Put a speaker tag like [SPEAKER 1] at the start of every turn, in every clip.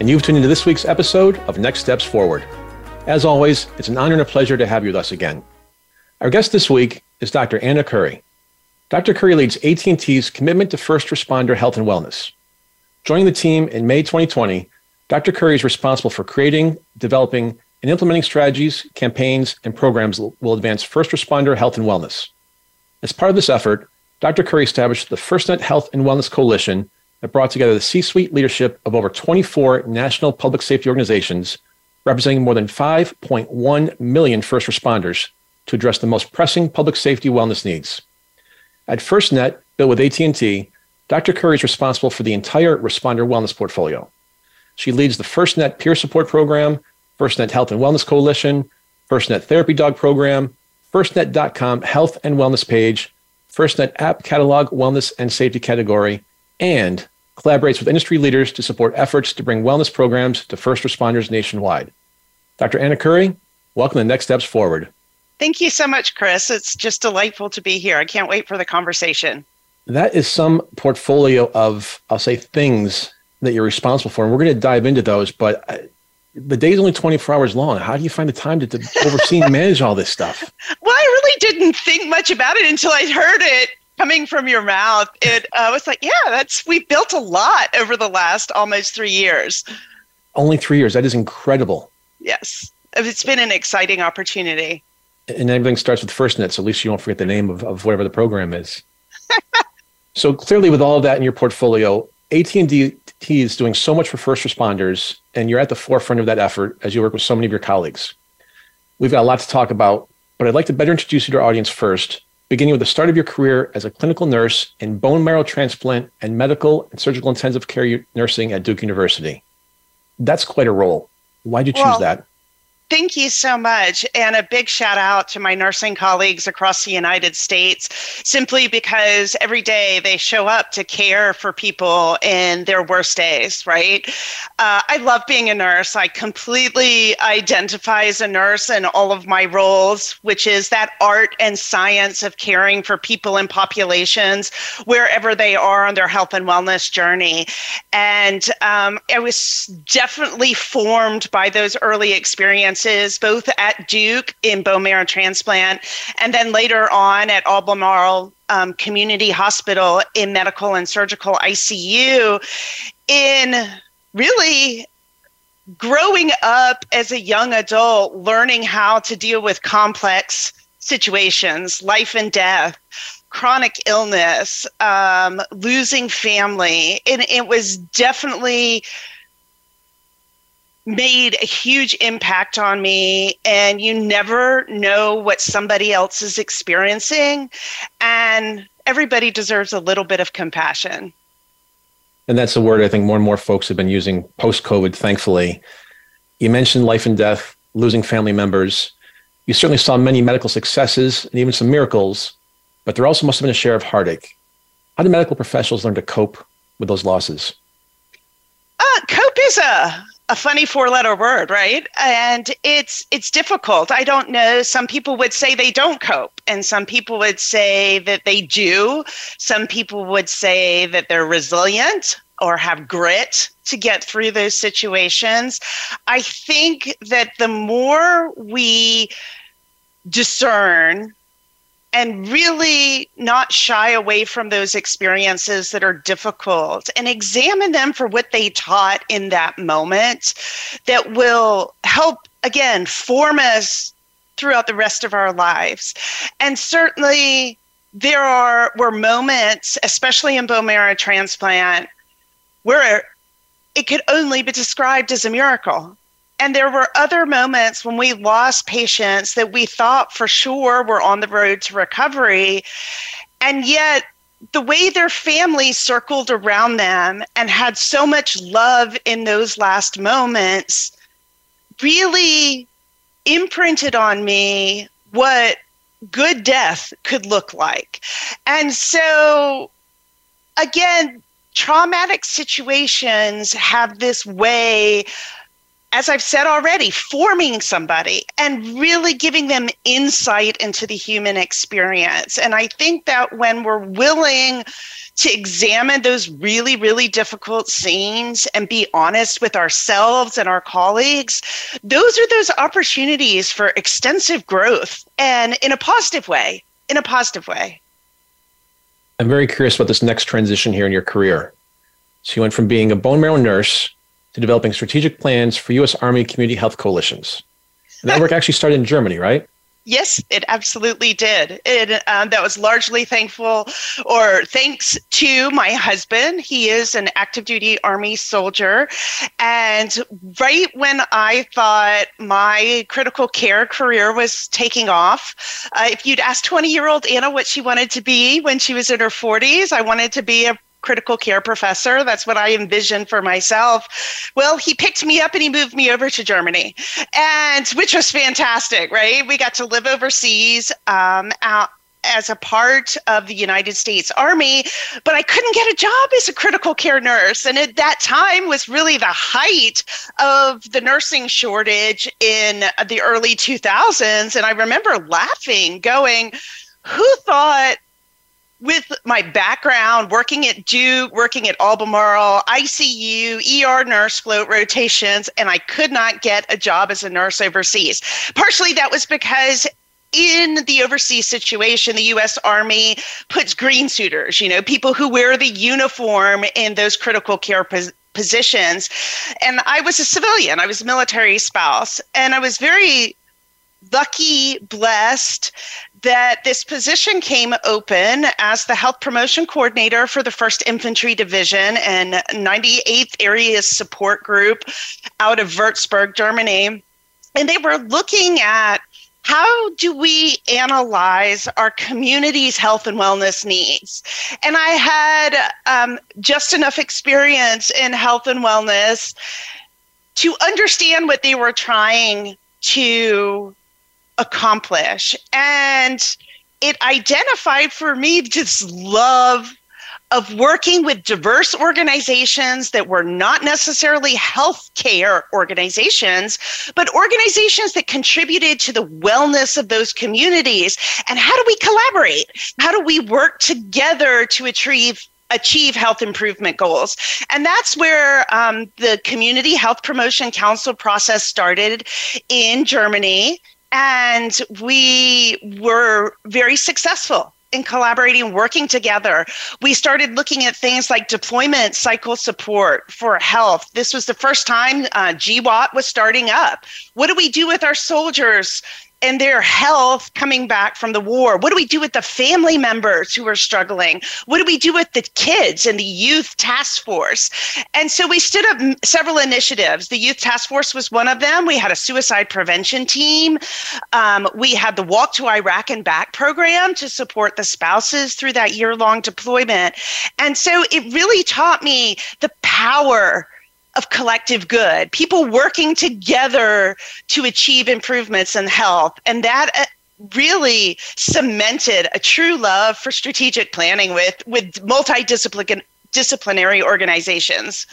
[SPEAKER 1] and you've tuned into this week's episode of Next Steps Forward. As always, it's an honor and a pleasure to have you with us again. Our guest this week is Dr. Anna Courie. Dr. Courie leads AT&T's commitment to first responder health and wellness. Joining the team in May 2020, Dr. Courie is responsible for creating, developing, and implementing strategies, campaigns, and programs that will advance first responder health and wellness. As part of this effort, Dr. Courie established the FirstNet Health and Wellness Coalition that brought together the C suite leadership of over 24 national public safety organizations, representing more than 5.1 million first responders to address the most pressing public safety wellness needs. At FirstNet, built with AT&T, Dr. Courie is responsible for the entire responder wellness portfolio. She leads the FirstNet Peer Support Program, FirstNet Health and Wellness Coalition, FirstNet Therapy Dog Program, FirstNet.com Health and Wellness page, FirstNet App Catalog Wellness and Safety category, and collaborates with industry leaders to support efforts to bring wellness programs to first responders nationwide. Dr. Anna Courie, welcome to Next Steps Forward.
[SPEAKER 2] Thank you so much, Chris. It's just delightful to be here. I can't wait for the conversation.
[SPEAKER 1] That is some portfolio of, I'll say, things that you're responsible for. And we're going to dive into those, but uh, the day's only 24 hours long. How do you find the time to, to oversee and manage all this stuff?
[SPEAKER 2] Well, I really didn't think much about it until I heard it coming from your mouth, it uh, was like, yeah, that's we built a lot over the last almost three years.
[SPEAKER 1] Only three years. That is incredible.
[SPEAKER 2] Yes, it's been an exciting opportunity.
[SPEAKER 1] And everything starts with FirstNet, so at least you won't forget the name of, of whatever the program is. so clearly, with all of that in your portfolio, AT&T is doing so much for first responders, and you're at the forefront of that effort as you work with so many of your colleagues. We've got a lot to talk about, but I'd like to better introduce you to our audience first beginning with the start of your career as a clinical nurse in bone marrow transplant and medical and surgical intensive care nursing at Duke University. That's quite a role. Why'd you choose well, that?
[SPEAKER 2] Thank you so much. And a big shout out to my nursing colleagues across the United States, simply because every day they show up to care for people in their worst days, right? Uh, I love being a nurse. I completely identify as a nurse in all of my roles, which is that art and science of caring for people and populations wherever they are on their health and wellness journey. And um, I was definitely formed by those early experiences experiences, both at Duke in bone marrow transplant, and then later on at Albemarle um, Community Hospital in medical and surgical ICU, in really growing up as a young adult, learning how to deal with complex situations, life and death chronic illness, um, losing family. And it was definitely made a huge impact on me and you never know what somebody else is experiencing and everybody deserves a little bit of compassion.
[SPEAKER 1] And that's a word i think more and more folks have been using post covid thankfully. You mentioned life and death losing family members. You certainly saw many medical successes and even some miracles but there also must have been a share of heartache. How do medical professionals learn to cope with those losses?
[SPEAKER 2] Uh, cope is a a funny four letter word right? And it's it's difficult. I don't know. Some people would say they don't cope and some people would say that they do. Some people would say that they're resilient or have grit to get through those situations. I think that the more we discern and really not shy away from those experiences that are difficult and examine them for what they taught in that moment that will help again form us throughout the rest of our lives. And certainly there are were moments especially in bone marrow transplant where it could only be described as a miracle and there were other moments when we lost patients that we thought for sure were on the road to recovery. And yet, the way their family circled around them and had so much love in those last moments really imprinted on me what good death could look like. And so, again, traumatic situations have this way as I've said already, forming somebody and really giving them insight into the human experience. And I think that when we're willing to examine those really, really difficult scenes and be honest with ourselves and our colleagues, those are those opportunities for extensive growth and in a positive way. In a positive way.
[SPEAKER 1] I'm very curious about this next transition here in your career. So you went from being a bone marrow nurse to developing strategic plans for U.S. Army community health coalitions. And that work actually started in Germany, right?
[SPEAKER 2] Yes, it absolutely did. It um, that was largely thankful, or thanks to my husband. He is an active duty Army soldier, and right when I thought my critical care career was taking off, uh, if you'd asked twenty year old Anna what she wanted to be when she was in her forties, I wanted to be a critical care professor. That's what I envisioned for myself. Well, he picked me up and he moved me over to Germany, and which was fantastic, right? We got to live overseas um, out, as a part of the United States Army, but I couldn't get a job as a critical care nurse. And at that time was really the height of the nursing shortage in the early 2000s. And I remember laughing, going, who thought with my background working at Duke, working at Albemarle, ICU, ER nurse float rotations, and I could not get a job as a nurse overseas. Partially that was because in the overseas situation, the U.S. Army puts green suitors, you know, people who wear the uniform in those critical care pos- positions. And I was a civilian, I was a military spouse, and I was very lucky, blessed that this position came open as the health promotion coordinator for the 1st Infantry Division and 98th Area Support Group out of Würzburg, Germany. And they were looking at how do we analyze our community's health and wellness needs? And I had um, just enough experience in health and wellness to understand what they were trying to accomplish. And it identified for me this love of working with diverse organizations that were not necessarily healthcare organizations, but organizations that contributed to the wellness of those communities. And how do we collaborate? How do we work together to achieve achieve health improvement goals. And that's where um, the Community Health Promotion Council process started in Germany and we were very successful in collaborating, working together. We started looking at things like deployment cycle support for health. This was the first time uh, GWOT was starting up. What do we do with our soldiers and their health coming back from the war? What do we do with the family members who are struggling? What do we do with the kids and the youth task force? And so we stood up several initiatives. The youth task force was one of them. We had a suicide prevention team. Um, we had the Walk to Iraq and Back program to support the spouses through that year long deployment. And so it really taught me the power of collective good, people working together to achieve improvements in health. And that uh, really cemented a true love for strategic planning with, with multidisciplinary organizations.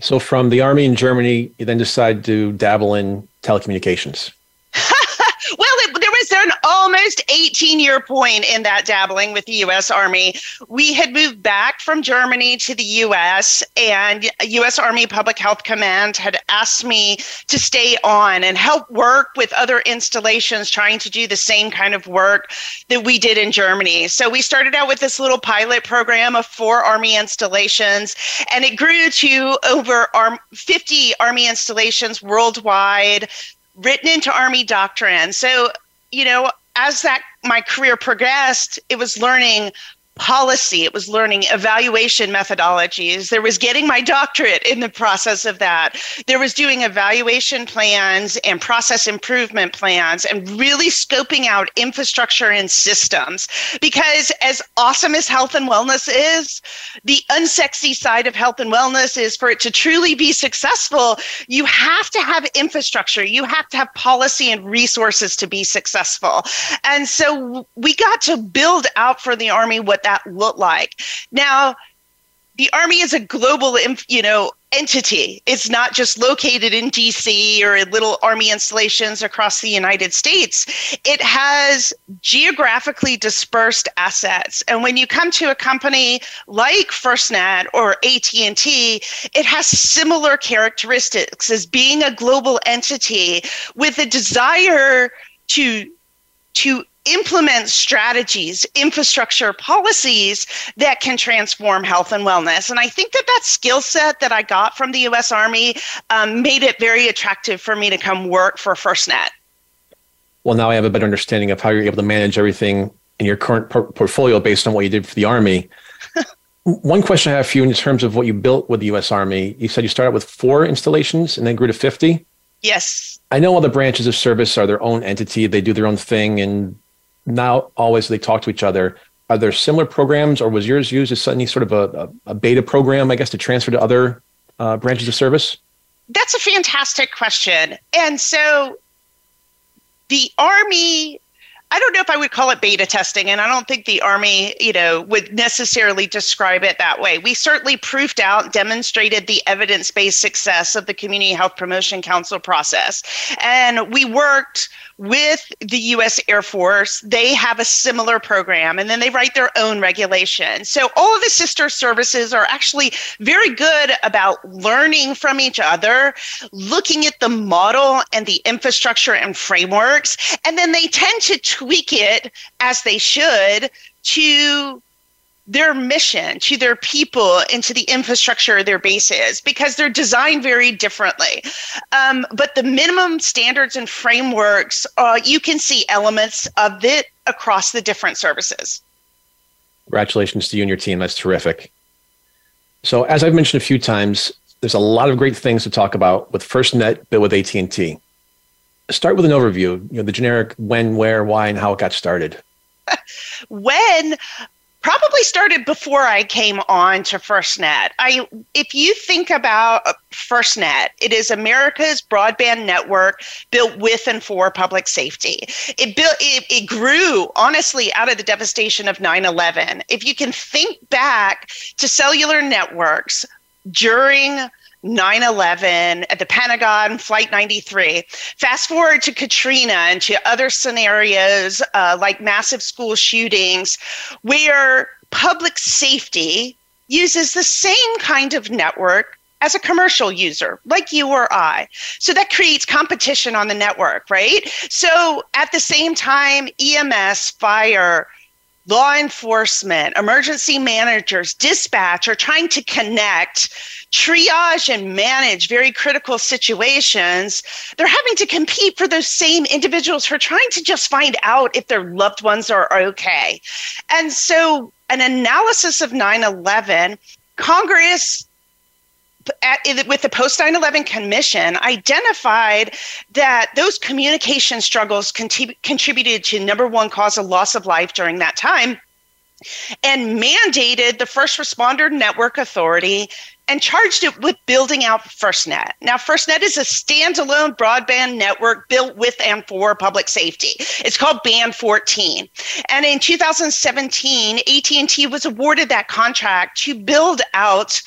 [SPEAKER 1] So, from the Army in Germany, you then decide to dabble in telecommunications.
[SPEAKER 2] well, it, there was an almost 18 year point in that dabbling with the U.S. Army. We had moved back from Germany to the U.S., and U.S. Army Public Health Command had asked me to stay on and help work with other installations trying to do the same kind of work that we did in Germany. So we started out with this little pilot program of four Army installations, and it grew to over 50 Army installations worldwide written into Army doctrine. So, you know, as that my career progressed, it was learning policy, it was learning evaluation methodologies. There was getting my doctorate in the process of that. There was doing evaluation plans and process improvement plans and really scoping out infrastructure and systems. Because as awesome as health and wellness is, the unsexy side of health and wellness is for it to truly be successful, you have to have infrastructure, you have to have policy and resources to be successful. And so we got to build out for the Army what that look like. Now, the Army is a global, you know, entity. It's not just located in DC or in little Army installations across the United States. It has geographically dispersed assets. And when you come to a company like FirstNet or AT&T, it has similar characteristics as being a global entity with a desire to to implement strategies, infrastructure policies that can transform health and wellness. And I think that that skill set that I got from the US Army um, made it very attractive for me to come work for FirstNet.
[SPEAKER 1] Well, now I have a better understanding of how you're able to manage everything in your current por- portfolio based on what you did for the Army. One question I have for you in terms of what you built with the US Army, you said you started with four installations and then grew to 50.
[SPEAKER 2] Yes.
[SPEAKER 1] I know all the branches of service are their own entity, they do their own thing, and not always they talk to each other. Are there similar programs, or was yours used as any sort of a, a beta program, I guess, to transfer to other uh, branches of service?
[SPEAKER 2] That's a fantastic question. And so the Army I don't know if I would call it beta testing, and I don't think the Army, you know, would necessarily describe it that way. We certainly proved out, demonstrated the evidence-based success of the Community Health Promotion Council process, and we worked with the US Air Force. They have a similar program and then they write their own regulation. So all of the sister services are actually very good about learning from each other, looking at the model and the infrastructure and frameworks, and then they tend to tweak it as they should to their mission to their people and to the infrastructure of their bases because they're designed very differently. Um, but the minimum standards and frameworks, uh, you can see elements of it across the different services.
[SPEAKER 1] Congratulations to you and your team. That's terrific. So, as I've mentioned a few times, there's a lot of great things to talk about with FirstNet built with AT&T. Start with an overview, you know, the generic when, where, why, and how it got started.
[SPEAKER 2] when probably started before I came on to FirstNet. I, if you think about uh, FirstNet, it is America's broadband network built with and for public safety. It built, it, it grew honestly out of the devastation of 9/11. If you can think back to cellular networks during 9 11 at the Pentagon, Flight 93. Fast forward to Katrina and to other scenarios uh, like massive school shootings, where public safety uses the same kind of network as a commercial user like you or I. So that creates competition on the network, right? So at the same time, EMS, fire, law enforcement, emergency managers, dispatch are trying to connect, triage, and manage very critical situations. They're having to compete for those same individuals who are trying to just find out if their loved ones are okay. And so, an analysis of 9 11, Congress at, with the post 9 11 commission identified that those communication struggles contributed to number one cause of loss of life during that time and mandated the first responder network authority and charged it with building out FirstNet. Now, FirstNet is a standalone broadband network built with and for public safety. It's called Band 14. And in 2017, AT&T was awarded that contract to build out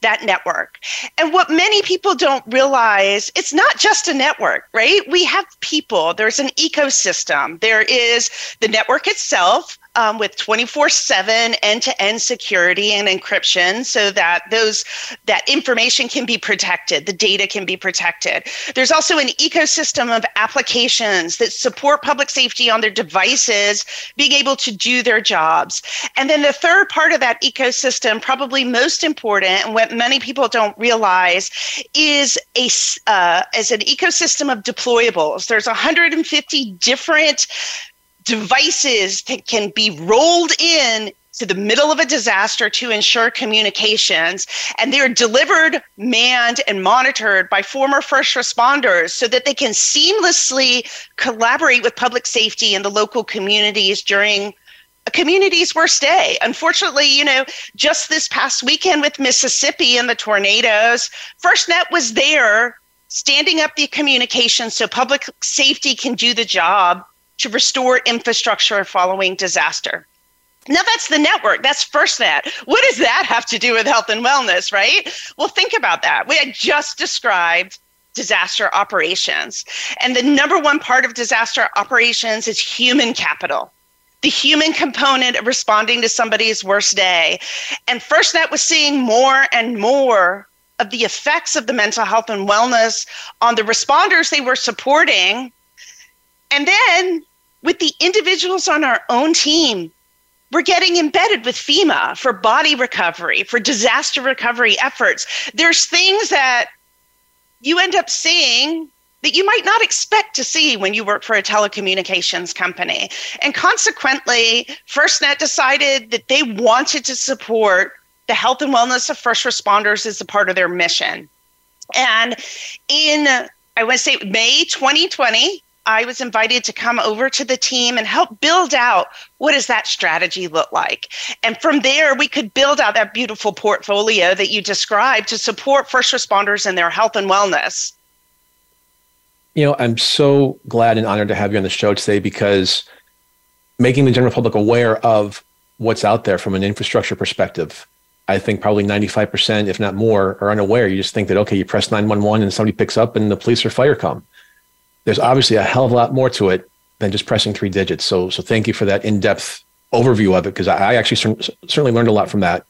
[SPEAKER 2] that network. And what many people don't realize, it's not just a network, right? We have people, there's an ecosystem. There is the network itself, um, with 24/7 end-to-end security and encryption, so that those that information can be protected, the data can be protected. There's also an ecosystem of applications that support public safety on their devices, being able to do their jobs. And then the third part of that ecosystem, probably most important, and what many people don't realize, is a uh, as an ecosystem of deployables. There's 150 different devices that can be rolled in to the middle of a disaster to ensure communications. And they're delivered, manned, and monitored by former first responders so that they can seamlessly collaborate with public safety and the local communities during a community's worst day. Unfortunately, you know, just this past weekend with Mississippi and the tornadoes, FirstNet was there standing up the communications so public safety can do the job to restore infrastructure following disaster. Now that's the network. That's FirstNet. What does that have to do with health and wellness, right? Well, think about that. We had just described disaster operations. And the number one part of disaster operations is human capital, the human component of responding to somebody's worst day. And FirstNet was seeing more and more of the effects of the mental health and wellness on the responders they were supporting. And then with the individuals on our own team we're getting embedded with FEMA for body recovery, for disaster recovery efforts. There's things that you end up seeing that you might not expect to see when you work for a telecommunications company. And consequently, FirstNet decided that they wanted to support the health and wellness of first responders as a part of their mission. And in, I want to say, May 2020, I was invited to come over to the team and help build out what does that strategy look like. And from there, we could build out that beautiful portfolio that you described to support first responders in their health and wellness.
[SPEAKER 1] You know, I'm so glad and honored to have you on the show today because making the general public aware of what's out there from an infrastructure perspective. I think probably 95%, if not more, are unaware. You just think that, okay, you press 911 and somebody picks up and the police or fire come there's obviously a hell of a lot more to it than just pressing three digits. So, so thank you for that in-depth overview of it because I, I, actually cer- certainly learned a lot from that.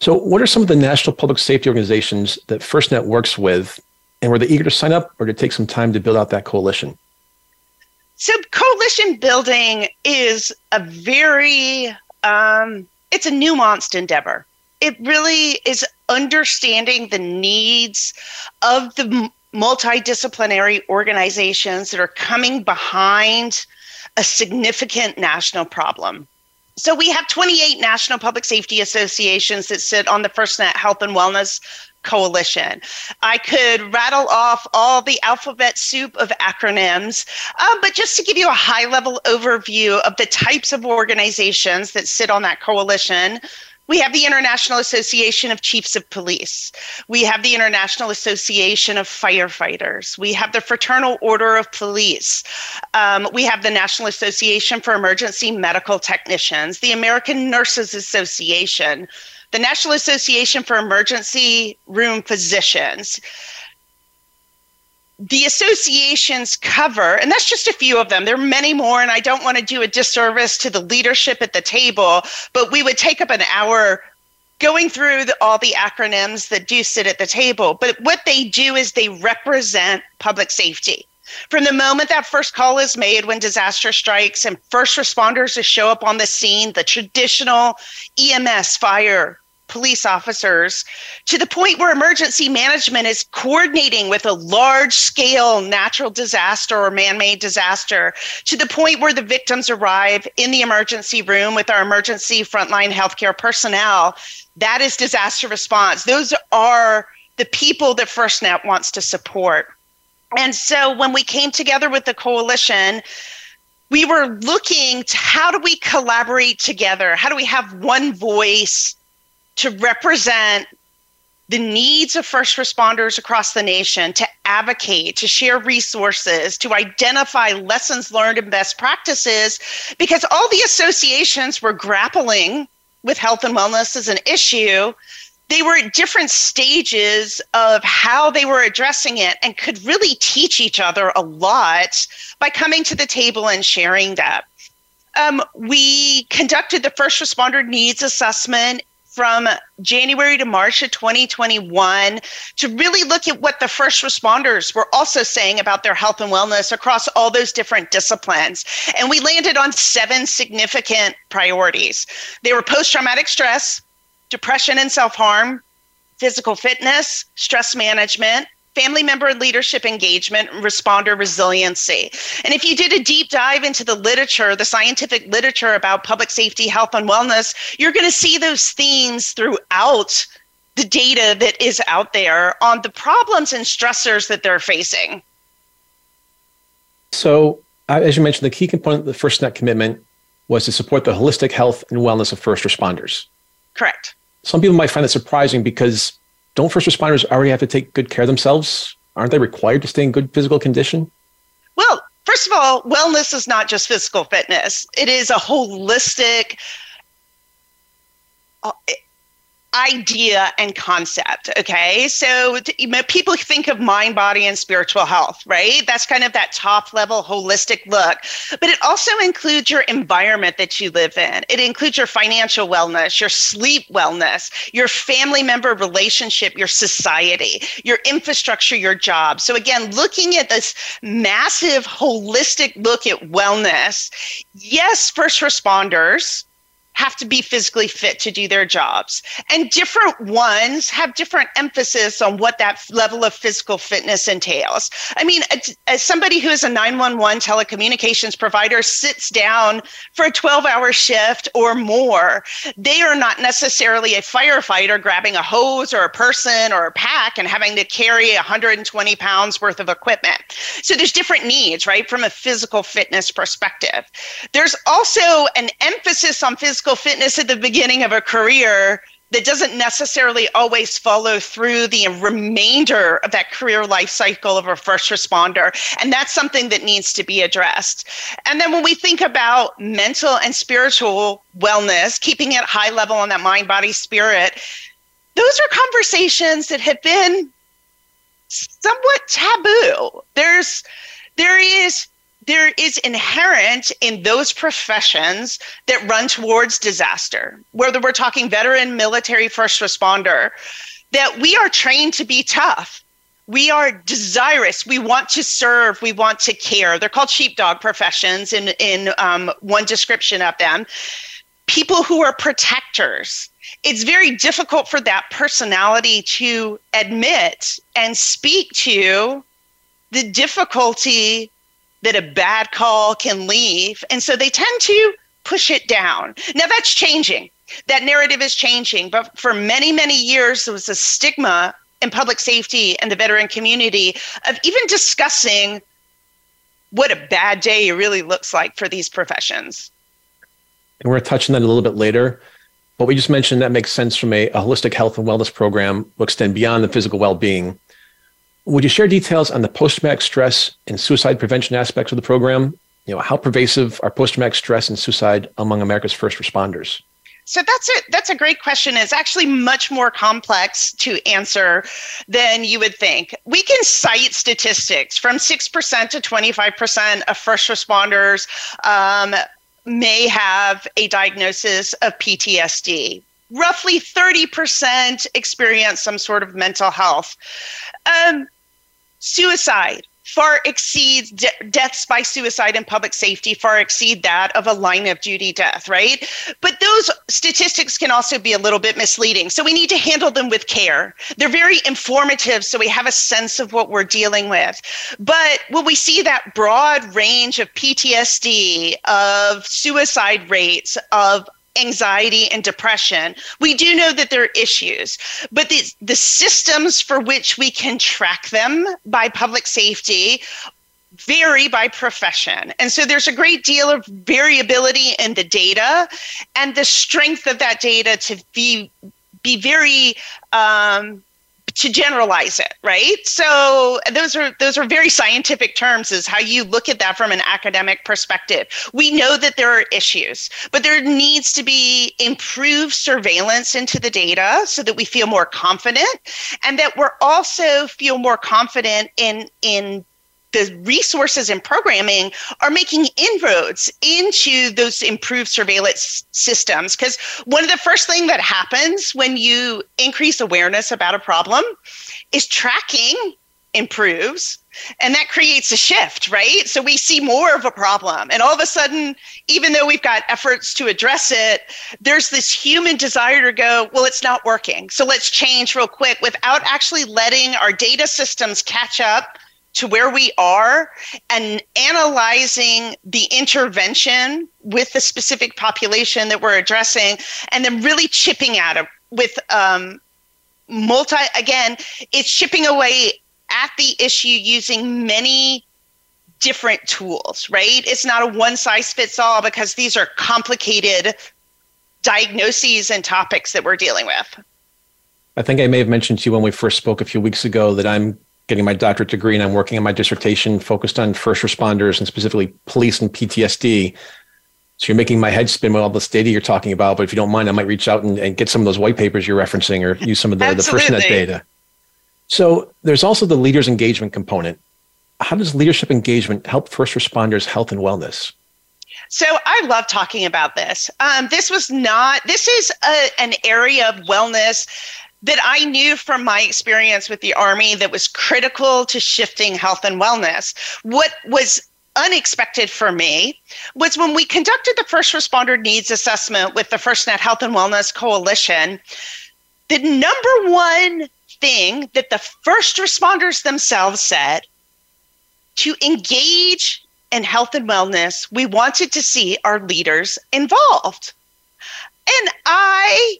[SPEAKER 1] So, what are some of the national public safety organizations that FirstNet works with, and were they eager to sign up, or to take some time to build out that coalition?
[SPEAKER 2] So, coalition building is a very um, it's a nuanced endeavor. It really is understanding the needs of the multidisciplinary organizations that are coming behind a significant national problem. So we have 28 national public safety associations that sit on the FirstNet Health and Wellness Coalition. I could rattle off all the alphabet soup of acronyms, uh, but just to give you a high level overview of the types of organizations that sit on that coalition, we have the International Association of Chiefs of Police. We have the International Association of Firefighters. We have the Fraternal Order of Police. Um, we have the National Association for Emergency Medical Technicians, the American Nurses Association, the National Association for Emergency Room Physicians the associations cover, and that's just a few of them. There are many more, and I don't want to do a disservice to the leadership at the table, but we would take up an hour going through the, all the acronyms that do sit at the table. But what they do is they represent public safety. From the moment that first call is made when disaster strikes and first responders show up on the scene, the traditional EMS, fire, police officers to the point where emergency management is coordinating with a large scale natural disaster or man made disaster to the point where the victims arrive in the emergency room with our emergency frontline healthcare personnel. That is disaster response. Those are the people that FirstNet wants to support. And so when we came together with the coalition, we were looking to how do we collaborate together? How do we have one voice to represent the needs of first responders across the nation, to advocate, to share resources, to identify lessons learned and best practices, because all the associations were grappling with health and wellness as an issue. They were at different stages of how they were addressing it and could really teach each other a lot by coming to the table and sharing that. Um, we conducted the first responder needs assessment from January to March of 2021 to really look at what the first responders were also saying about their health and wellness across all those different disciplines. And we landed on seven significant priorities. They were post traumatic stress, depression and self harm, physical fitness, stress management, family member and leadership engagement, and responder resiliency. And if you did a deep dive into the literature, the scientific literature about public safety, health, and wellness, you're going to see those themes throughout the data that is out there on the problems and stressors that they're facing.
[SPEAKER 1] So, uh, as you mentioned, the key component of the FirstNet commitment was to support the holistic health and wellness of first responders.
[SPEAKER 2] Correct.
[SPEAKER 1] Some people might find it surprising because don't first responders already have to take good care of themselves? Aren't they required to stay in good physical condition?
[SPEAKER 2] Well, first of all, wellness is not just physical fitness, it is a holistic uh, idea and concept okay? So you know, people think of mind body and spiritual health right? That's kind of that top level holistic look. But it also includes your environment that you live in. It includes your financial wellness your sleep wellness your family member relationship your society your infrastructure your job. So again looking at this massive holistic look at wellness yes first responders have to be physically fit to do their jobs. And different ones have different emphasis on what that level of physical fitness entails. I mean, as somebody who is a 911 telecommunications provider sits down for a 12 hour shift or more, they are not necessarily a firefighter grabbing a hose or a person or a pack and having to carry 120 pounds worth of equipment. So there's different needs, right, from a physical fitness perspective. There's also an emphasis on physical physical fitness at the beginning of a career that doesn't necessarily always follow through the remainder of that career life cycle of a first responder. And that's something that needs to be addressed. And then when we think about mental and spiritual wellness, keeping it high level on that mind, body, spirit, those are conversations that have been somewhat taboo. There's there is there is inherent in those professions that run towards disaster, whether we're talking veteran, military, first responder, that we are trained to be tough. We are desirous. We want to serve. We want to care. They're called sheepdog professions in, in um, one description of them. People who are protectors. It's very difficult for that personality to admit and speak to the difficulty that a bad call can leave. And so they tend to push it down. Now that's changing. That narrative is changing. But for many, many years, there was a stigma in public safety and the veteran community of even discussing what a bad day really looks like for these professions.
[SPEAKER 1] And we're touching that a little bit later. But we just mentioned that makes sense from a, a holistic health and wellness program will extend beyond the physical well being. Would you share details on the post-traumatic stress and suicide prevention aspects of the program? You know, how pervasive are post-traumatic stress and suicide among America's first responders?
[SPEAKER 2] So that's a that's a great question. It's actually much more complex to answer than you would think. We can cite statistics from six percent to twenty five percent of first responders um, may have a diagnosis of PTSD. Roughly thirty percent experience some sort of mental health. Um, suicide. Far exceeds de- deaths by suicide in public safety far exceed that of a line of duty death right? But those statistics can also be a little bit misleading. So we need to handle them with care. They're very informative so we have a sense of what we're dealing with. But when we see that broad range of ptsd of suicide rates of anxiety and depression. We do know that there are issues, but the, the systems for which we can track them by public safety vary by profession. And so there's a great deal of variability in the data and the strength of that data to be be very um, to generalize it right? So those are those are very scientific terms is how you look at that from an academic perspective. We know that there are issues but there needs to be improved surveillance into the data so that we feel more confident and that we're also feel more confident in in the resources and programming are making inroads into those improved surveillance systems because one of the first thing that happens when you increase awareness about a problem is tracking improves and that creates a shift, right? So we see more of a problem. And all of a sudden, even though we've got efforts to address it, there's this human desire to go, well, it's not working. So let's change real quick without actually letting our data systems catch up to where we are and analyzing the intervention with the specific population that we're addressing and then really chipping at it with um, multi again it's chipping away at the issue using many different tools, right? It's not a one size fits all because these are complicated diagnoses and topics that we're dealing with.
[SPEAKER 1] I think I may have mentioned to you when we first spoke a few weeks ago that I'm getting my doctorate degree and I'm working on my dissertation focused on first responders and specifically police and PTSD. So you're making my head spin with all this data you're talking about. But if you don't mind, I might reach out and, and get some of those white papers you're referencing or use some of the, the FirstNet data. So there's also the leaders engagement component. How does leadership engagement help first responders' health and wellness?
[SPEAKER 2] So I love talking about this. Um, this was not, this is a, an area of wellness that I knew from my experience with the Army that was critical to shifting health and wellness. What was unexpected for me was when we conducted the first responder needs assessment with the FirstNet Health and Wellness Coalition, the number one thing that the first responders themselves said to engage in health and wellness, we wanted to see our leaders involved. And I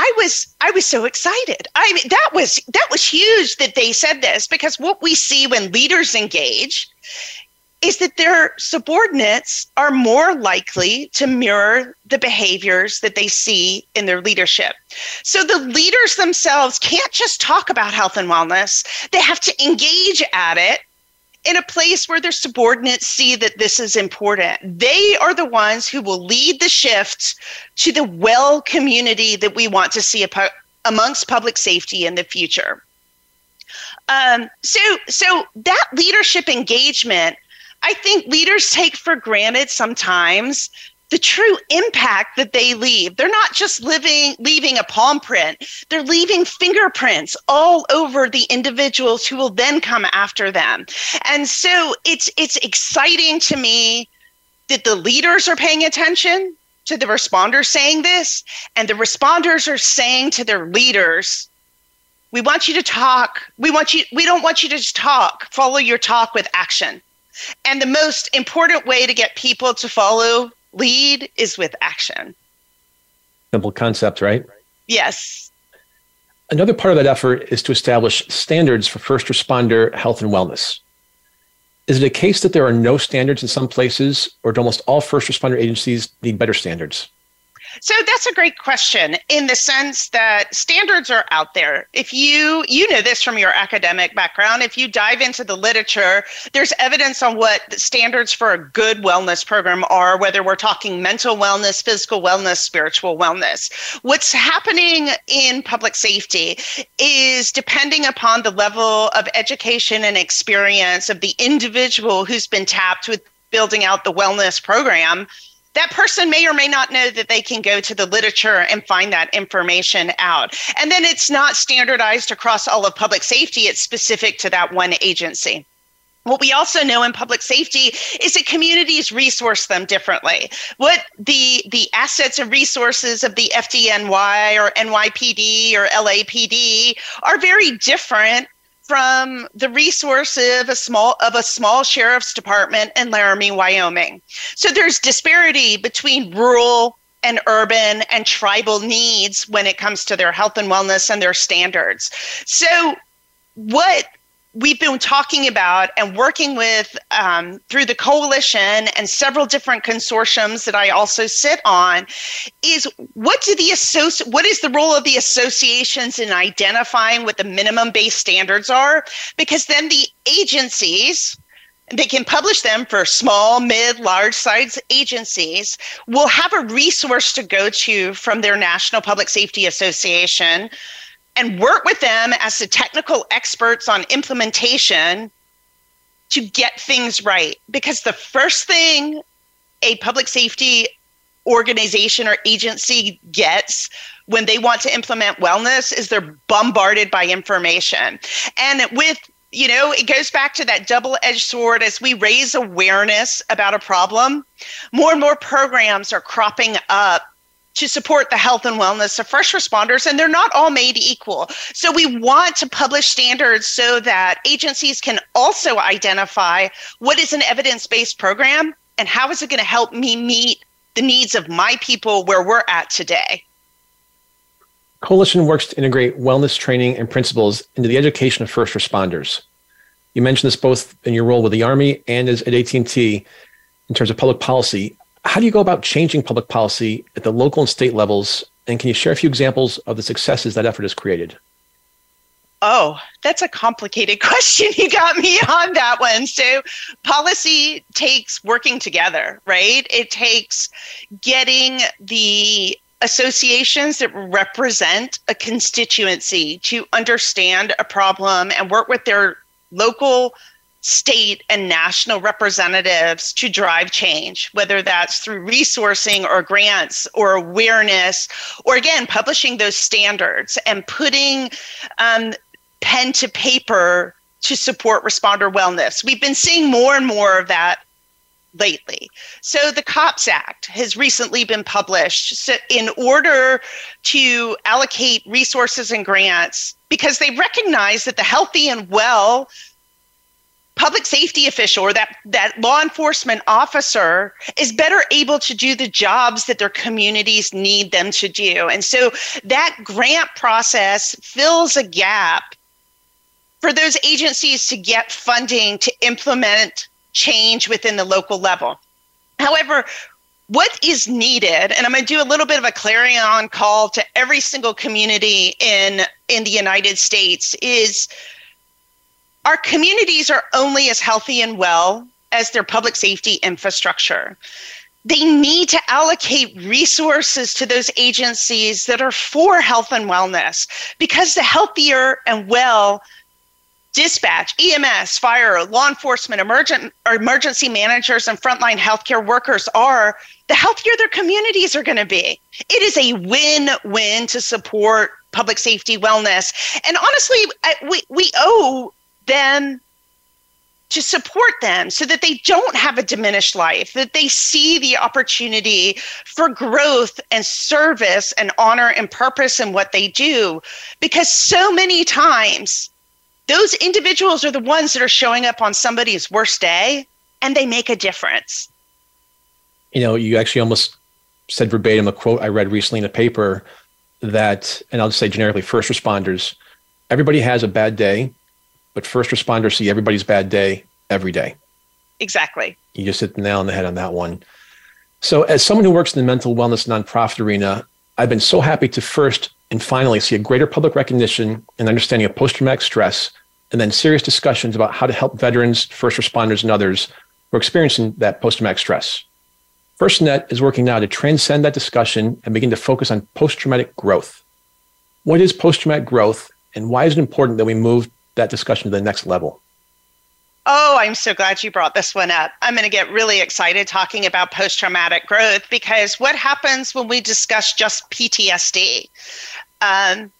[SPEAKER 2] I was I was so excited. I mean that was that was huge that they said this because what we see when leaders engage is that their subordinates are more likely to mirror the behaviors that they see in their leadership. So the leaders themselves can't just talk about health and wellness, they have to engage at it in a place where their subordinates see that this is important. They are the ones who will lead the shift to the well community that we want to see amongst public safety in the future. Um, so, so that leadership engagement I think leaders take for granted sometimes the true impact that they leave. They're not just living leaving a palm print. They're leaving fingerprints all over the individuals who will then come after them. And so it's it's exciting to me that the leaders are paying attention to the responders saying this and the responders are saying to their leaders we want you to talk. We want you we don't want you to just talk. Follow your talk with action. And the most important way to get people to follow lead is with action.
[SPEAKER 1] Simple concept, right?
[SPEAKER 2] Yes.
[SPEAKER 1] Another part of that effort is to establish standards for first responder health and wellness. Is it a case that there are no standards in some places, or do almost all first responder agencies need better standards?
[SPEAKER 2] So that's a great question in the sense that standards are out there. If you you know this from your academic background, if you dive into the literature, there's evidence on what standards for a good wellness program are, whether we're talking mental wellness, physical wellness, spiritual wellness. What's happening in public safety is depending upon the level of education and experience of the individual who's been tapped with building out the wellness program that person may or may not know that they can go to the literature and find that information out. And then it's not standardized across all of public safety, it's specific to that one agency. What we also know in public safety is that communities resource them differently. What the the assets and resources of the FDNY or NYPD or LAPD are very different from the resource of a small of a small sheriff's department in Laramie, Wyoming. So there's disparity between rural and urban and tribal needs when it comes to their health and wellness and their standards. So what we've been talking about and working with um, through the coalition and several different consortiums that I also sit on is what do the associ- what is the role of the associations in identifying what the minimum base standards are? Because then the agencies they can publish them for small, mid, large size agencies, will have a resource to go to from their National Public Safety Association and work with them as the technical experts on implementation to get things right. Because the first thing a public safety organization or agency gets when they want to implement wellness is they're bombarded by information. And with you know, it goes back to that double edged sword as we raise awareness about a problem. More and more programs are cropping up to support the health and wellness of first responders, and they're not all made equal. So, we want to publish standards so that agencies can also identify what is an evidence based program and how is it going to help me meet the needs of my people where we're at today.
[SPEAKER 1] Coalition works to integrate wellness training and principles into the education of first responders. You mentioned this both in your role with the Army and as at AT&T in terms of public policy. How do you go about changing public policy at the local and state levels? And can you share a few examples of the successes that effort has created?
[SPEAKER 2] Oh, that's a complicated question. You got me on that one. So, policy takes working together, right? It takes getting the associations that represent a constituency to understand a problem and work with their local state and national representatives to drive change, whether that's through resourcing or grants or awareness, or again, publishing those standards and putting um, pen to paper to support responder wellness. We've been seeing more and more of that lately. So the COPS Act has recently been published so in order to allocate resources and grants because they recognize that the healthy and well public safety official or that that law enforcement officer is better able to do the jobs that their communities need them to do. And so that grant process fills a gap for those agencies to get funding to implement change within the local level. However, what is needed, and I'm going to do a little bit of a clarion call to every single community in, in the United States, is our communities are only as healthy and well as their public safety infrastructure. They need to allocate resources to those agencies that are for health and wellness because the healthier and well dispatch, EMS, fire, law enforcement, emergent, emergency managers, and frontline healthcare workers are, the healthier their communities are going to be. It is a win win to support public safety wellness. And honestly, we, we owe them to support them so that they don't have a diminished life, that they see the opportunity for growth and service and honor and purpose in what they do. Because so many times, those individuals are the ones that are showing up on somebody's worst day and they make a difference.
[SPEAKER 1] You know, you actually almost said verbatim a quote I read recently in a paper that, and I'll just say generically, first responders, everybody has a bad day, but first responders see everybody's bad day every day.
[SPEAKER 2] Exactly.
[SPEAKER 1] You just hit the nail on the head on that one. So, as someone who works in the mental wellness nonprofit arena, I've been so happy to first and finally see a greater public recognition and understanding of post traumatic stress and then serious discussions about how to help veterans, first responders, and others who are experiencing that post traumatic stress. FirstNet is working now to transcend that discussion and begin to focus on post traumatic growth. What is post traumatic growth, and why is it important that we move that discussion to the next level?
[SPEAKER 2] Oh, I'm so glad you brought this one up. I'm going to get really excited talking about post traumatic growth because what happens when we discuss just PTSD? Um,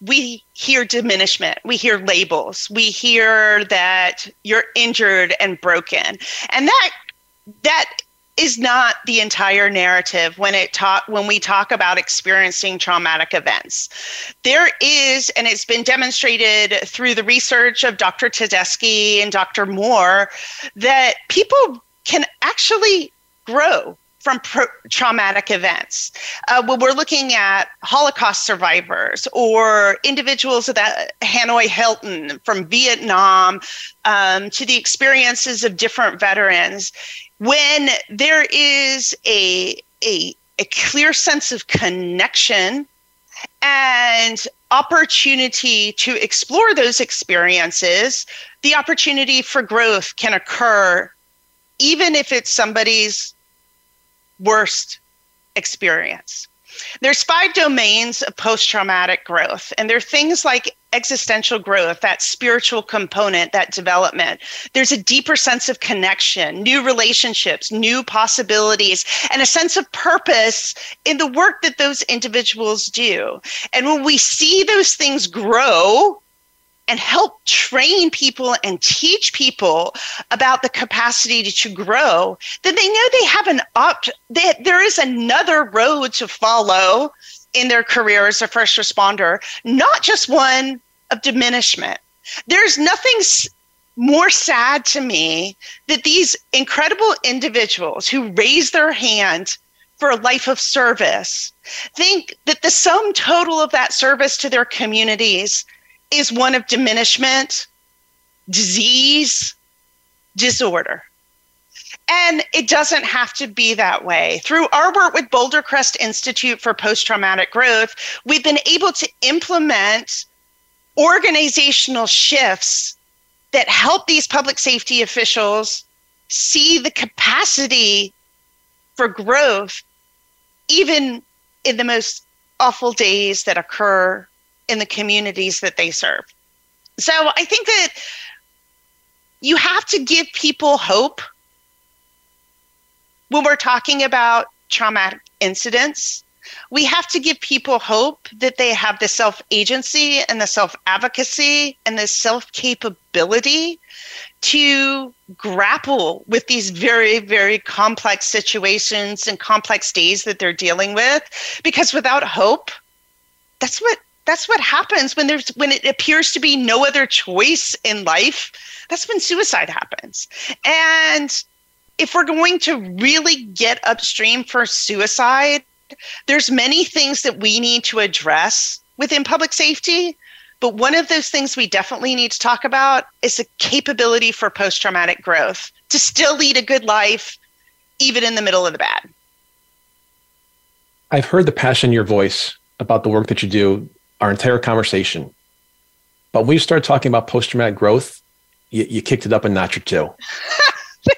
[SPEAKER 2] we hear diminishment, we hear labels, we hear that you're injured and broken. And that that is not the entire narrative when it talk when we talk about experiencing traumatic events. There is, and it's been demonstrated through the research of Dr. Tedeschi and Dr. Moore, that people can actually grow from pro- traumatic events. Uh, when we're looking at Holocaust survivors or individuals that Hanoi Hilton from Vietnam um, to the experiences of different veterans, when there is a, a, a clear sense of connection and opportunity to explore those experiences, the opportunity for growth can occur even if it's somebody's worst experience. There's five domains of post traumatic growth, and they're things like existential growth, that spiritual component, that development. There's a deeper sense of connection, new relationships, new possibilities, and a sense of purpose in the work that those individuals do. And when we see those things grow, and help train people and teach people about the capacity to grow, then they know they have an up, that there is another road to follow in their career as a first responder, not just one of diminishment. There's nothing more sad to me that these incredible individuals who raise their hand for a life of service think that the sum total of that service to their communities is one of diminishment, disease, disorder. And it doesn't have to be that way. Through our work with Boulder Crest Institute for Post Traumatic Growth, we've been able to implement organizational shifts that help these public safety officials see the capacity for growth, even in the most awful days that occur in the communities that they serve. So I think that you have to give people hope when we're talking about traumatic incidents. We have to give people hope that they have the self agency and the self advocacy and the self capability to grapple with these very, very complex situations and complex days that they're dealing with. Because without hope, that's what that's what happens when there's when it appears to be no other choice in life that's when suicide happens and if we're going to really get upstream for suicide there's many things that we need to address within public safety but one of those things we definitely need to talk about is the capability for post traumatic growth to still lead a good life even in the middle of the bad
[SPEAKER 1] i've heard the passion in your voice about the work that you do our entire conversation. But when you start talking about post traumatic growth, you, you kicked it up a notch or two.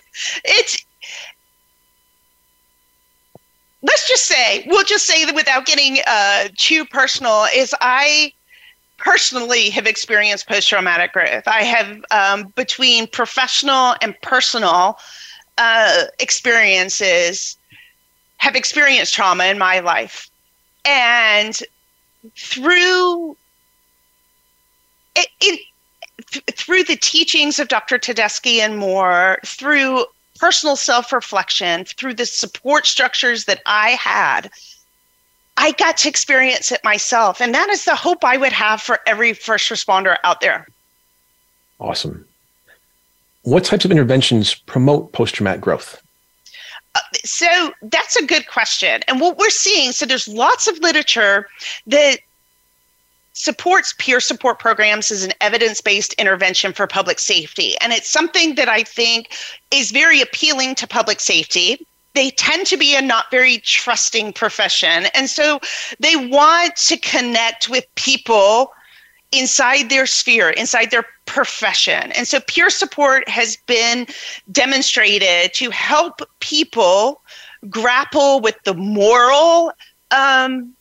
[SPEAKER 2] it's let's just say we'll just say that without getting uh, too personal is i personally have experienced post-traumatic growth i have um, between professional and personal uh, experiences have experienced trauma in my life and through it, it th- through the teachings of Dr. Tedeschi and Moore, through personal self-reflection, through the support structures that I had, I got to experience it myself. And that is the hope I would have for every first responder out there.
[SPEAKER 1] Awesome. What types of interventions promote post traumatic growth?
[SPEAKER 2] Uh, so that's a good question. And what we're seeing, so there's lots of literature that supports peer support programs as an evidence based intervention for public safety. And it's something that I think is very appealing to public safety. They tend to be a not very trusting profession. And so they want to connect with people inside their sphere, inside their profession. And so peer support has been demonstrated to help people grapple with the moral um,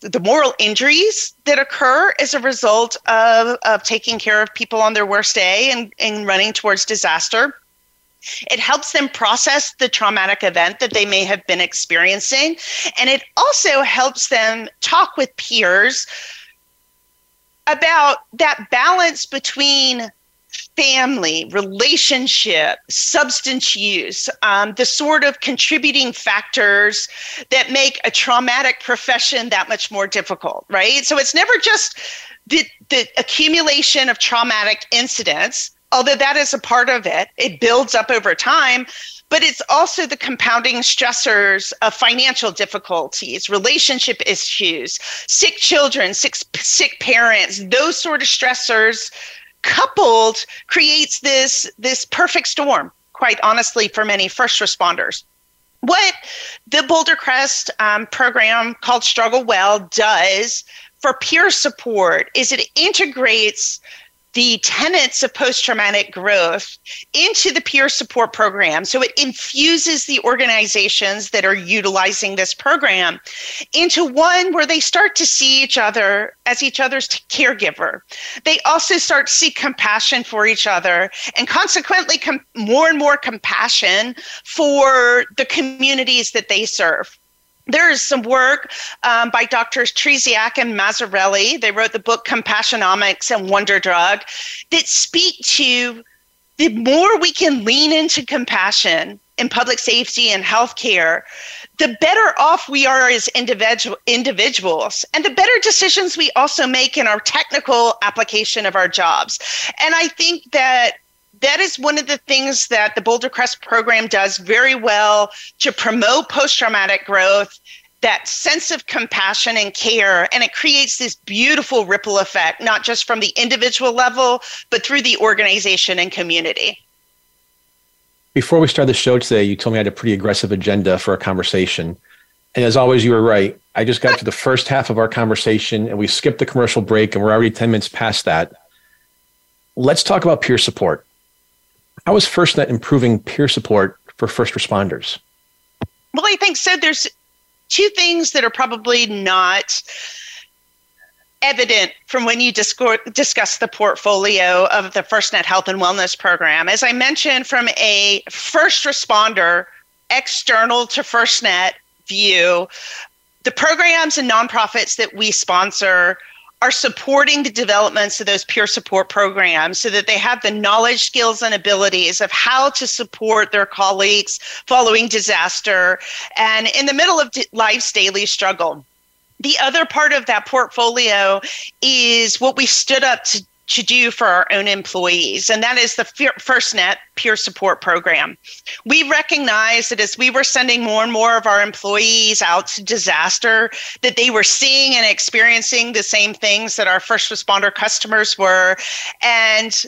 [SPEAKER 2] the moral injuries that occur as a result of, of taking care of people on their worst day and, and running towards disaster. It helps them process the traumatic event that they may have been experiencing. And it also helps them talk with peers about that balance between family, relationship, substance use, um, the sort of contributing factors that make a traumatic profession that much more difficult, right? So it's never just the, the accumulation of traumatic incidents, although that is a part of it, it builds up over time but it's also the compounding stressors of financial difficulties, relationship issues, sick children, sick, sick parents, those sort of stressors coupled creates this, this perfect storm, quite honestly, for many first responders. What the Boulder Crest um, program called Struggle Well does for peer support is it integrates the tenets of post traumatic growth into the peer support program. So it infuses the organizations that are utilizing this program into one where they start to see each other as each other's caregiver. They also start to see compassion for each other and consequently com- more and more compassion for the communities that they serve there is some work um, by doctors Trzeciak and Mazzarelli. They wrote the book Compassionomics and Wonder Drug that speak to the more we can lean into compassion in public safety and healthcare, the better off we are as individual individuals and the better decisions we also make in our technical application of our jobs. And I think that that is one of the things that the Boulder Crest program does very well to promote post traumatic growth, that sense of compassion and care. And it creates this beautiful ripple effect, not just from the individual level, but through the organization and community.
[SPEAKER 1] Before we start the show today, you told me I had a pretty aggressive agenda for our conversation. And as always, you were right. I just got to the first half of our conversation and we skipped the commercial break and we're already 10 minutes past that. Let's talk about peer support. How is FirstNet improving peer support for first responders?
[SPEAKER 2] Well, I think so. There's two things that are probably not evident from when you discuss the portfolio of the FirstNet Health and Wellness Program. As I mentioned, from a first responder, external to FirstNet view, the programs and nonprofits that we sponsor are supporting the developments of those peer support programs so that they have the knowledge, skills, and abilities of how to support their colleagues following disaster and in the middle of life's daily struggle. The other part of that portfolio is what we stood up to to do for our own employees, and that is the FirstNet Peer Support Program. We recognize that as we were sending more and more of our employees out to disaster, that they were seeing and experiencing the same things that our first responder customers were, and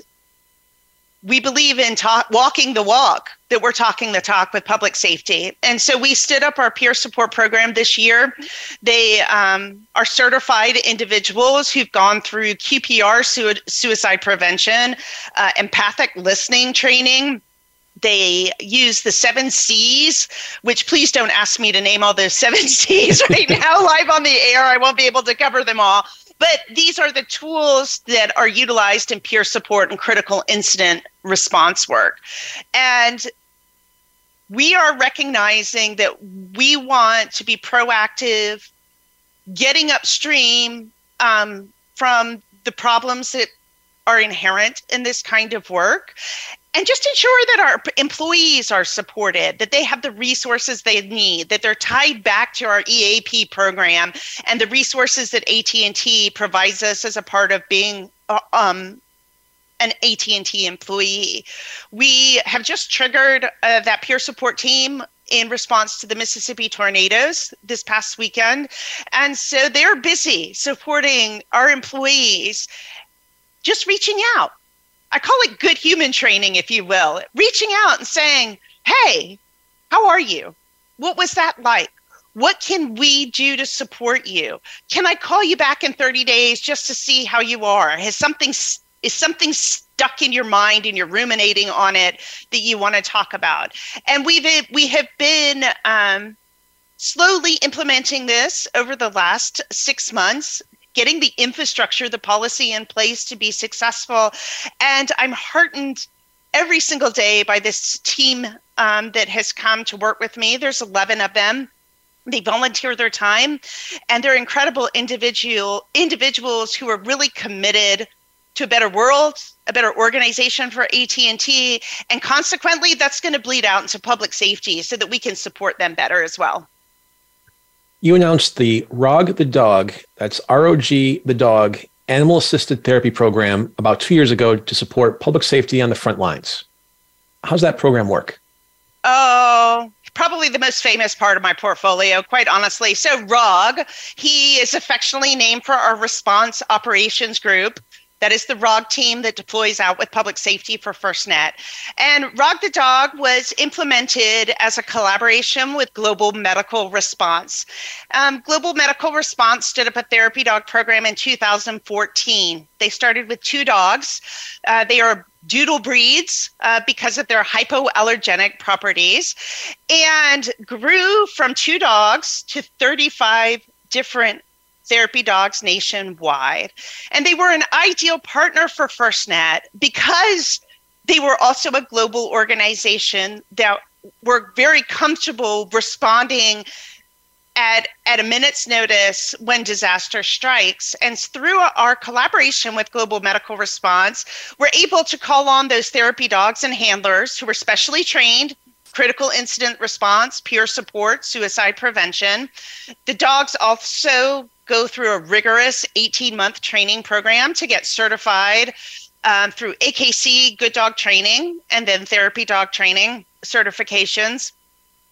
[SPEAKER 2] we believe in talk, walking the walk that we're talking the talk with public safety and so we stood up our peer support program this year they um, are certified individuals who've gone through qpr su- suicide prevention uh, empathic listening training they use the seven C's, which please don't ask me to name all those seven C's right now live on the air. I won't be able to cover them all. But these are the tools that are utilized in peer support and critical incident response work. And we are recognizing that we want to be proactive, getting upstream um, from the problems that are inherent in this kind of work and just ensure that our employees are supported that they have the resources they need that they're tied back to our eap program and the resources that at&t provides us as a part of being uh, um, an AT&T employee. We have just triggered uh, that peer support team in response to the Mississippi tornadoes this past weekend. And so they're busy supporting our employees, just reaching out I call it good human training, if you will, reaching out and saying, Hey, how are you? What was that like? What can we do to support you? Can I call you back in 30 days just to see how you are? Has something is something stuck in your mind and you're ruminating on it that you want to talk about? And we've we have been um, slowly implementing this over the last six months getting the infrastructure, the policy in place to be successful. And I'm heartened every single day by this team um, that has come to work with me. There's 11 of them. They volunteer their time, and they're incredible individual individuals who are really committed to a better world, a better organization for AT&T, and consequently, that's going to bleed out into public safety so that we can support them better as well
[SPEAKER 1] you announced the ROG the Dog, that's ROG the Dog Animal Assisted Therapy Program about two years ago to support public safety on the front lines. How's that program work?
[SPEAKER 2] Oh, probably the most famous part of my portfolio, quite honestly. So, ROG, he is affectionately named for our response operations group That is the ROG team that deploys out with public safety for FirstNet. And ROG the Dog was implemented as a collaboration with Global Medical Response. Um, Global Medical Response stood up a therapy dog program in 2014. They started with two dogs. Uh, they are doodle breeds uh, because of their hypoallergenic properties and grew from two dogs to 35 different therapy dogs nationwide. And they were an ideal partner for FirstNet because they were also a global organization that were very comfortable responding at, at a minute's notice when disaster strikes. And through our collaboration with Global Medical Response, we're able to call on those therapy dogs and handlers who are specially trained critical incident response, peer support, suicide prevention. The dogs also go through a rigorous 18 month training program to get certified um, through AKC Good Dog Training and then Therapy Dog Training certifications.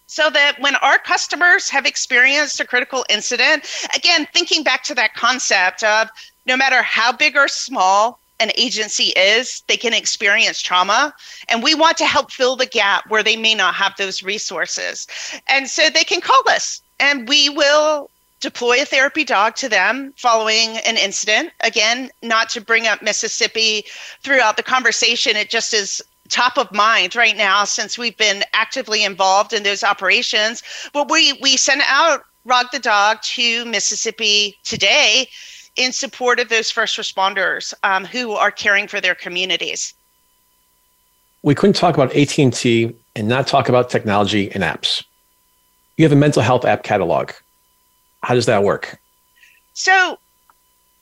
[SPEAKER 2] So that when our customers have experienced a critical incident, again, thinking back to that concept of no matter how big or small an agency is, they can experience trauma. And we want to help fill the gap where they may not have those resources. And so they can call us and we will deploy a therapy dog to them following an incident. Again, not to bring up Mississippi throughout the conversation, it just is top of mind right now since we've been actively involved in those operations. But we we sent out ROG the dog to Mississippi today in support of those first responders um, who are caring for their communities.
[SPEAKER 1] We couldn't talk about AT&T and not talk about technology and apps. You have a mental health app catalog. How does that work?
[SPEAKER 2] So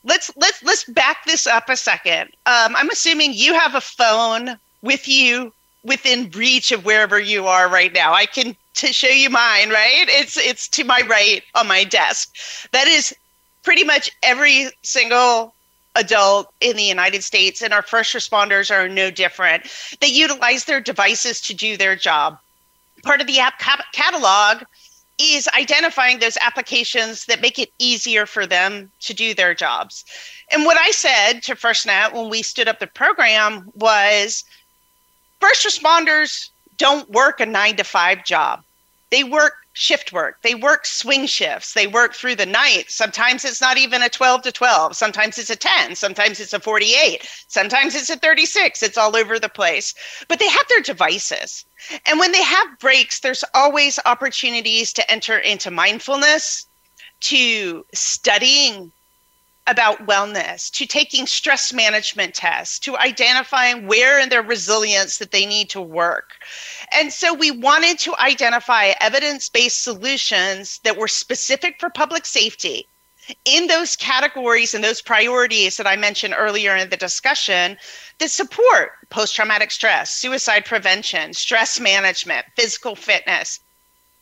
[SPEAKER 2] let's let's let's back this up a second. Um, I'm assuming you have a phone with you within reach of wherever you are right now. I can to show you mine, right? It's it's to my right on my desk. That is pretty much every single adult in the United States and our first responders are no different. They utilize their devices to do their job. Part of the app catalog is identifying those applications that make it easier for them to do their jobs. And what I said to FirstNet when we stood up the program was first responders don't work a nine to five job. They work shift work. They work swing shifts. They work through the night. Sometimes it's not even a 12 to 12. Sometimes it's a 10. Sometimes it's a 48. Sometimes it's a 36. It's all over the place. But they have their devices. And when they have breaks, there's always opportunities to enter into mindfulness, to studying about wellness, to taking stress management tests, to identifying where in their resilience that they need to work. And so we wanted to identify evidence based solutions that were specific for public safety in those categories and those priorities that I mentioned earlier in the discussion that support post traumatic stress, suicide prevention, stress management, physical fitness.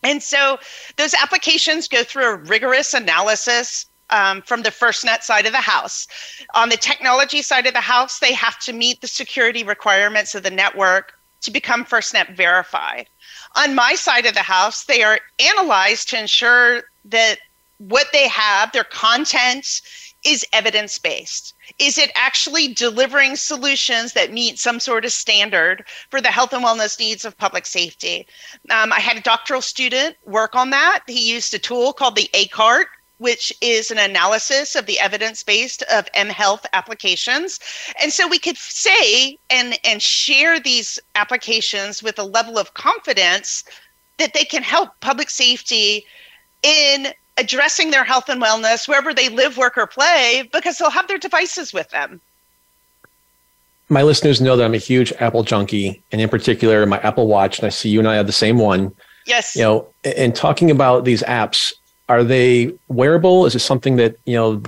[SPEAKER 2] And so those applications go through a rigorous analysis um, from the FirstNet side of the house. On the technology side of the house, they have to meet the security requirements of the network to become FirstNet verified. On my side of the house, they are analyzed to ensure that what they have, their content, is evidence based. Is it actually delivering solutions that meet some sort of standard for the health and wellness needs of public safety? Um, I had a doctoral student work on that. He used a tool called the ACART, which is an analysis of the evidence based of M Health applications. And so we could say and, and share these applications with a level of confidence that they can help public safety in addressing their health and wellness wherever they live, work, or play because they'll have their devices with them.
[SPEAKER 1] My listeners know that I'm a huge Apple junkie, and in particular, my Apple Watch. And I see you and I have the same one.
[SPEAKER 2] Yes.
[SPEAKER 1] You know, and talking about these apps, are they wearable? Is it something that you know,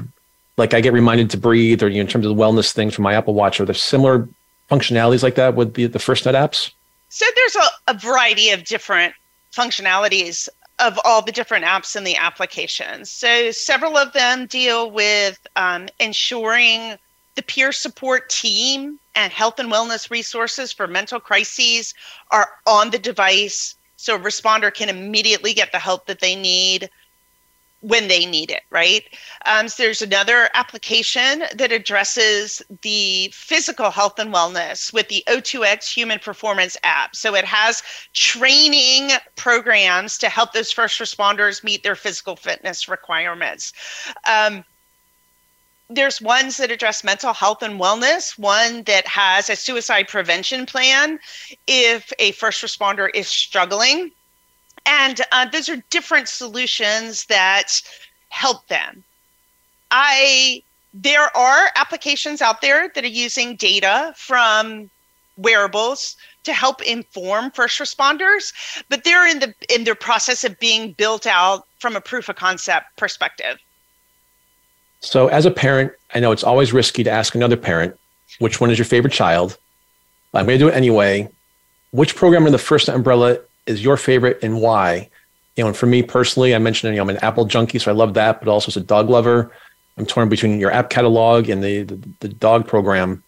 [SPEAKER 1] like I get reminded to breathe, or you know, in terms of the wellness things from my Apple Watch? Are there similar functionalities like that with the the FirstNet apps?
[SPEAKER 2] So there's a, a variety of different functionalities of all the different apps in the application. So several of them deal with um, ensuring the peer support team and health and wellness resources for mental crises are on the device so a responder can immediately get the help that they need when they need it, right? Um, so there's another application that addresses the physical health and wellness with the O2X Human Performance app. So it has training programs to help those first responders meet their physical fitness requirements. Um, there's ones that address mental health and wellness, one that has a suicide prevention plan if a first responder is struggling and uh, those are different solutions that help them. I there are applications out there that are using data from wearables to help inform first responders, but they're in the in their process of being built out from a proof of concept perspective.
[SPEAKER 1] So, as a parent, I know it's always risky to ask another parent, which one is your favorite child? I'm going to do it anyway. Which program in the first umbrella is your favorite and why? You know, and for me personally, I mentioned, you know, I'm an Apple junkie, so I love that, but also as a dog lover, I'm torn between your app catalog and the, the, the dog program.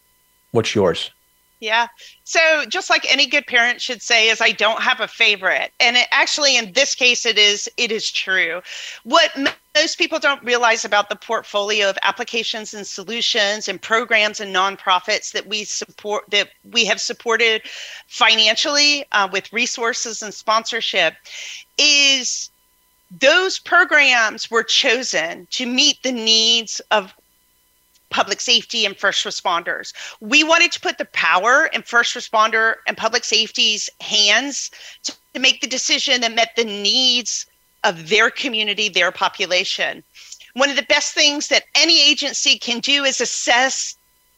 [SPEAKER 1] What's yours?
[SPEAKER 2] Yeah. So just like any good parent should say is I don't have a favorite. And it actually in this case it is it is true. What most people don't realize about the portfolio of applications and solutions and programs and nonprofits that we support that we have supported financially uh, with resources and sponsorship is those programs were chosen to meet the needs of public safety and first responders. We wanted to put the power in first responder and public safety's hands to, to make the decision that met the needs of their community, their population. One of the best things that any agency can do is assess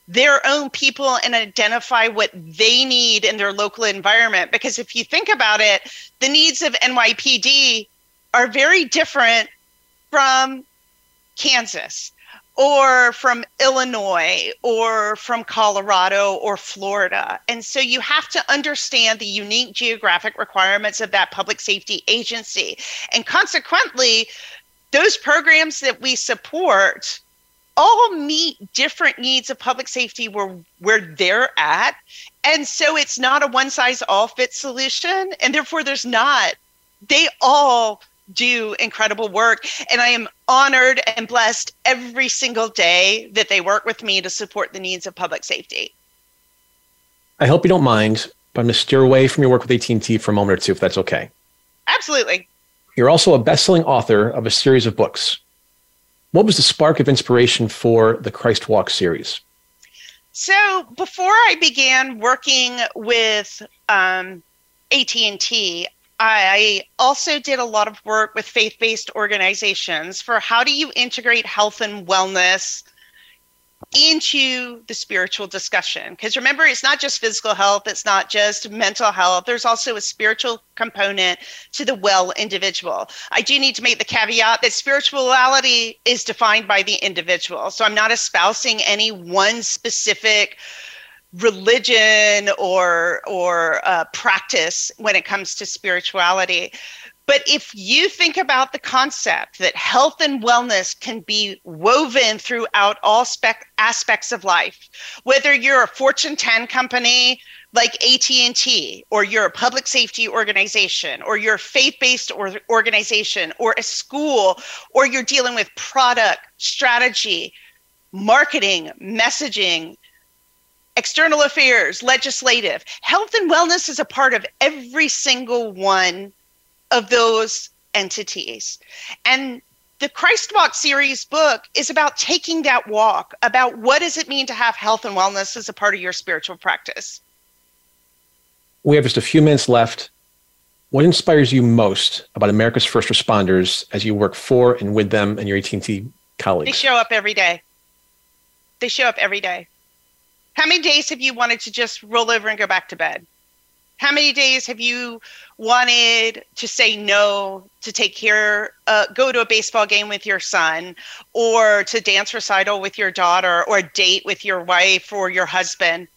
[SPEAKER 2] their own people and identify what they need in their local environment. Because if you think about it, the needs of NYPD are very different from Kansas or from Illinois or from Colorado or Florida. And so you have to understand the unique geographic requirements of that public safety agency. And consequently, those programs that we support all meet different needs of public safety where where they're at and so it's not a one size all fit solution and therefore there's not they all do incredible work. And I am honored and blessed every single day that they work with me to support the needs of public safety.
[SPEAKER 1] I hope you don't mind, but I'm going to steer away from your work with AT&T for a moment or two, if that's okay.
[SPEAKER 2] Absolutely.
[SPEAKER 1] You're also a best-selling author of a series of books. What was the spark of inspiration for the Christ Walk series?
[SPEAKER 2] So before I began working with um, AT&T, I also did a lot of work with faith based organizations for how do you integrate health and wellness into the spiritual discussion. Because remember, it's not just physical health, it's not just mental health, there's also a spiritual component to the well individual. I do need to make the caveat that spirituality is defined by the individual. So I'm not espousing any one specific religion or or uh, practice when it comes to spirituality. But if you think about the concept that health and wellness can be woven throughout all spec- aspects of life whether you're a fortune 10 company like AT&T or you're a public safety organization or you're a faith-based or organization or a school or you're dealing with product strategy marketing messaging external affairs, legislative. Health and wellness is a part of every single one of those entities. And the Christ Walk series book is about taking that walk, about what does it mean to have health and wellness as a part of your spiritual practice.
[SPEAKER 1] We have just a few minutes left. What inspires you most about America's first responders as you work for and with them and your AT&T colleagues?
[SPEAKER 2] They show up every day. They show up every day. How many days have you wanted to just roll over and go back to bed? How many days have you wanted to say no to take care, uh, go to a baseball game with your son, or to dance recital with your daughter, or date with your wife or your husband?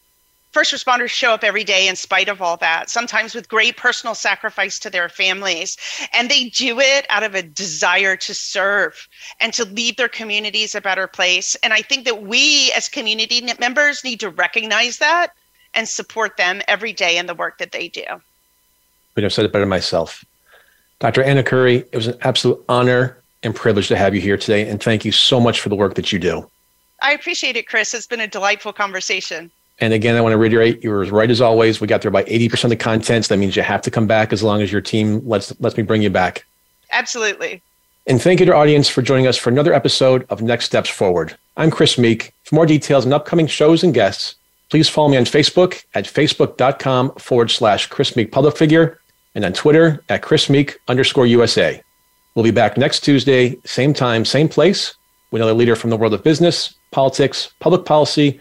[SPEAKER 2] First responders show up every day in spite of all that, sometimes with great personal sacrifice to their families. And they do it out of a desire to serve and to leave their communities a better place. And I think that we as community members need to recognize that and support them every day in the work that they do.
[SPEAKER 1] But I've said it better myself. Dr. Anna Courie, it was an absolute honor and privilege to have you here today. And thank you so much for the work that you do.
[SPEAKER 2] I appreciate it, Chris. It's been a delightful conversation.
[SPEAKER 1] And again, I want to reiterate, you were right as always. We got there by 80% of the content. So that means you have to come back as long as your team lets, lets me bring you back.
[SPEAKER 2] Absolutely.
[SPEAKER 1] And thank you to our audience for joining us for another episode of Next Steps Forward. I'm Chris Meek. For more details on upcoming shows and guests, please follow me on Facebook at facebook.com forward slash Chris Meek Public Figure and on Twitter at Chris Meek underscore USA. We'll be back next Tuesday, same time, same place, with another leader from the world of business, politics, public policy,